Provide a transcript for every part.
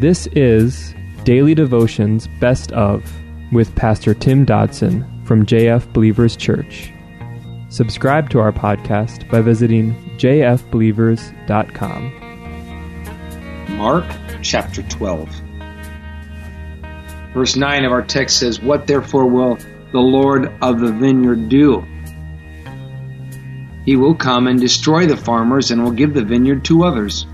This is Daily Devotions Best of with Pastor Tim Dodson from JF Believers Church. Subscribe to our podcast by visiting jfbelievers.com. Mark chapter 12. Verse 9 of our text says, What therefore will the Lord of the vineyard do? He will come and destroy the farmers and will give the vineyard to others.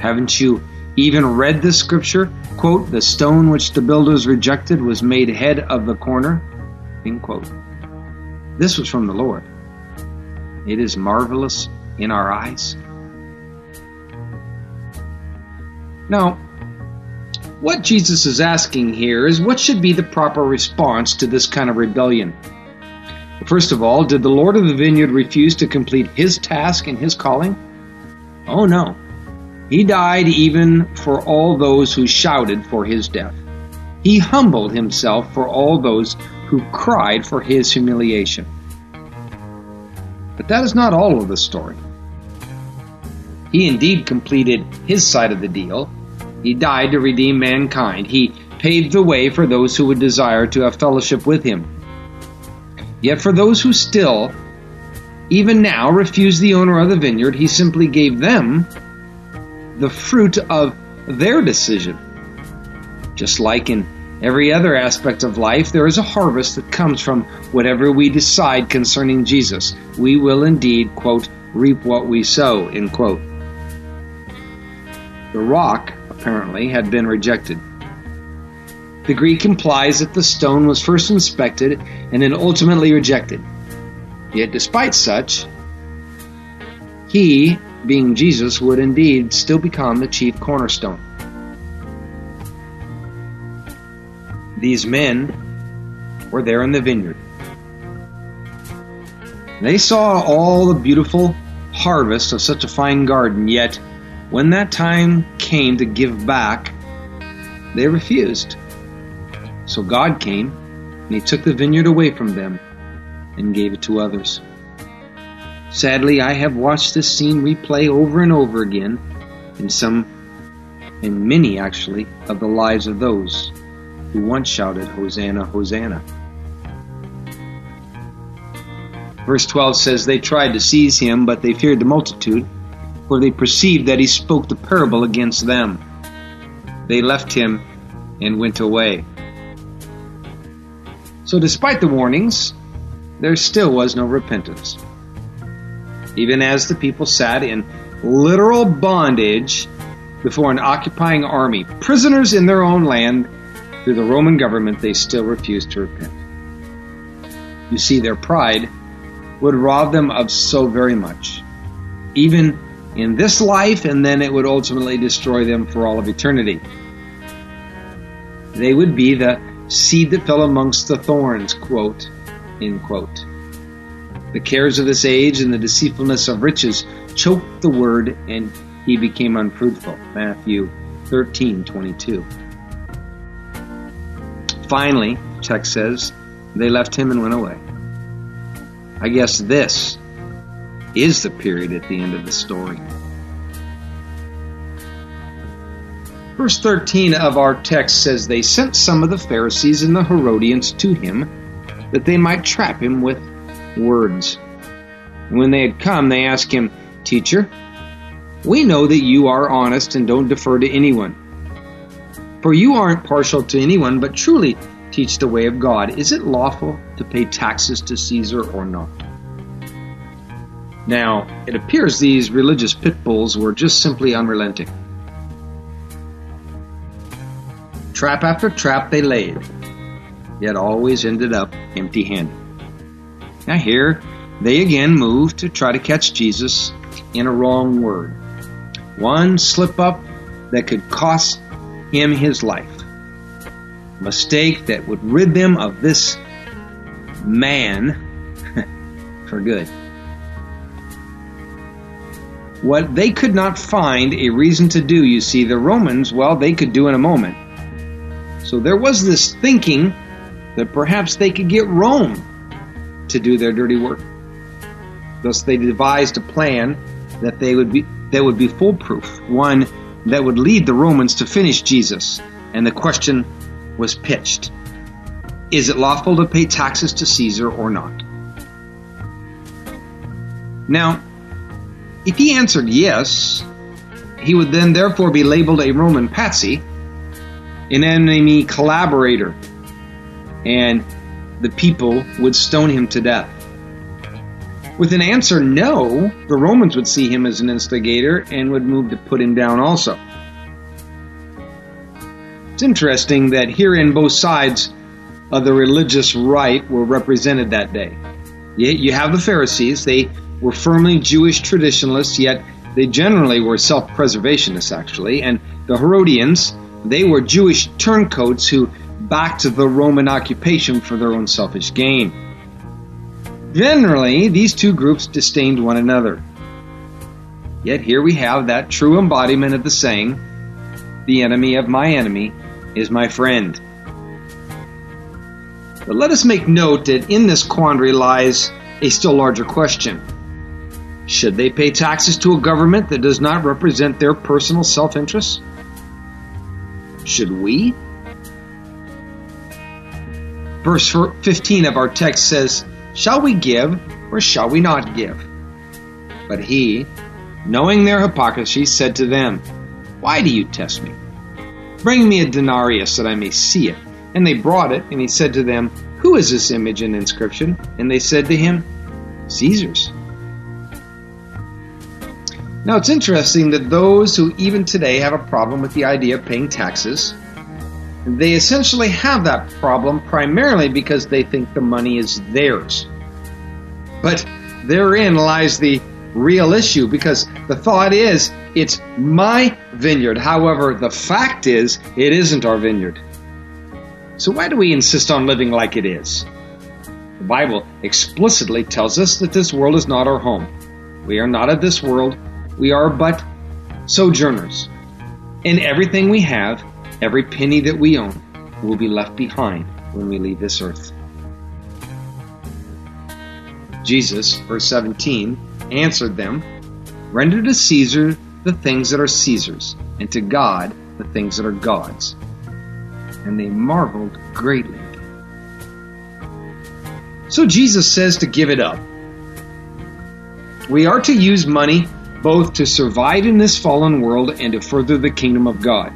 Haven't you even read the scripture? Quote, the stone which the builders rejected was made head of the corner. End quote. This was from the Lord. It is marvelous in our eyes. Now, what Jesus is asking here is what should be the proper response to this kind of rebellion? First of all, did the Lord of the vineyard refuse to complete his task and his calling? Oh no. He died even for all those who shouted for his death. He humbled himself for all those who cried for his humiliation. But that is not all of the story. He indeed completed his side of the deal. He died to redeem mankind. He paved the way for those who would desire to have fellowship with him. Yet for those who still, even now, refuse the owner of the vineyard, he simply gave them the fruit of their decision. Just like in every other aspect of life, there is a harvest that comes from whatever we decide concerning Jesus. We will indeed, quote, reap what we sow, end quote. The rock, apparently, had been rejected. The Greek implies that the stone was first inspected and then ultimately rejected. Yet, despite such, he being Jesus, would indeed still become the chief cornerstone. These men were there in the vineyard. They saw all the beautiful harvest of such a fine garden, yet when that time came to give back, they refused. So God came, and He took the vineyard away from them and gave it to others. Sadly, I have watched this scene replay over and over again in some, in many actually, of the lives of those who once shouted, Hosanna, Hosanna. Verse 12 says, They tried to seize him, but they feared the multitude, for they perceived that he spoke the parable against them. They left him and went away. So, despite the warnings, there still was no repentance even as the people sat in literal bondage before an occupying army, prisoners in their own land through the Roman government, they still refused to repent. You see, their pride would rob them of so very much, even in this life, and then it would ultimately destroy them for all of eternity. They would be the seed that fell amongst the thorns, quote, end quote. The cares of this age and the deceitfulness of riches choked the word, and he became unfruitful. Matthew 13:22. Finally, text says, they left him and went away. I guess this is the period at the end of the story. Verse 13 of our text says, They sent some of the Pharisees and the Herodians to him, that they might trap him with words. When they had come, they asked him, Teacher, we know that you are honest and don't defer to anyone. For you aren't partial to anyone, but truly teach the way of God. Is it lawful to pay taxes to Caesar or not? Now, it appears these religious pit bulls were just simply unrelenting. Trap after trap they laid, yet always ended up empty handed. Now, here they again move to try to catch Jesus in a wrong word. One slip up that could cost him his life. A mistake that would rid them of this man for good. What they could not find a reason to do, you see, the Romans, well, they could do in a moment. So there was this thinking that perhaps they could get Rome to do their dirty work. Thus, they devised a plan that they would be that would be foolproof, one that would lead the Romans to finish Jesus, and the question was pitched Is it lawful to pay taxes to Caesar or not? Now, if he answered yes, he would then therefore be labeled a Roman patsy, an enemy collaborator, and the people would stone him to death. With an answer no, the Romans would see him as an instigator and would move to put him down also. It's interesting that herein both sides of the religious right were represented that day. You have the Pharisees, they were firmly Jewish traditionalists, yet they generally were self preservationists, actually, and the Herodians, they were Jewish turncoats who backed the Roman occupation for their own selfish gain. Generally, these two groups disdained one another. Yet here we have that true embodiment of the saying, the enemy of my enemy is my friend. But let us make note that in this quandary lies a still larger question. Should they pay taxes to a government that does not represent their personal self interests? Should we? Verse 15 of our text says, Shall we give or shall we not give? But he, knowing their hypocrisy, said to them, Why do you test me? Bring me a denarius that I may see it. And they brought it, and he said to them, Who is this image and inscription? And they said to him, Caesar's. Now it's interesting that those who even today have a problem with the idea of paying taxes, they essentially have that problem primarily because they think the money is theirs. But therein lies the real issue because the thought is it's my vineyard. However, the fact is it isn't our vineyard. So why do we insist on living like it is? The Bible explicitly tells us that this world is not our home. We are not of this world we are but sojourners. And everything we have, every penny that we own, will be left behind when we leave this earth. Jesus, verse 17, answered them, Render to Caesar the things that are Caesar's, and to God the things that are God's. And they marveled greatly. So Jesus says to give it up. We are to use money both to survive in this fallen world and to further the kingdom of God.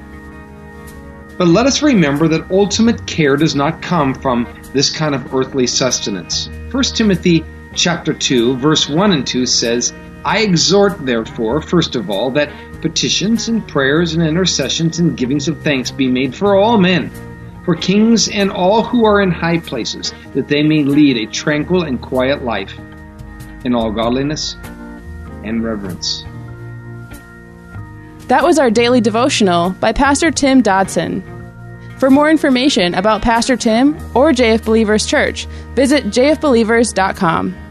But let us remember that ultimate care does not come from this kind of earthly sustenance. 1 Timothy chapter 2 verse 1 and 2 says, I exhort therefore first of all that petitions and prayers and intercessions and givings of thanks be made for all men, for kings and all who are in high places, that they may lead a tranquil and quiet life in all godliness and reverence. That was our daily devotional by Pastor Tim Dodson. For more information about Pastor Tim or JF Believers Church, visit jfbelievers.com.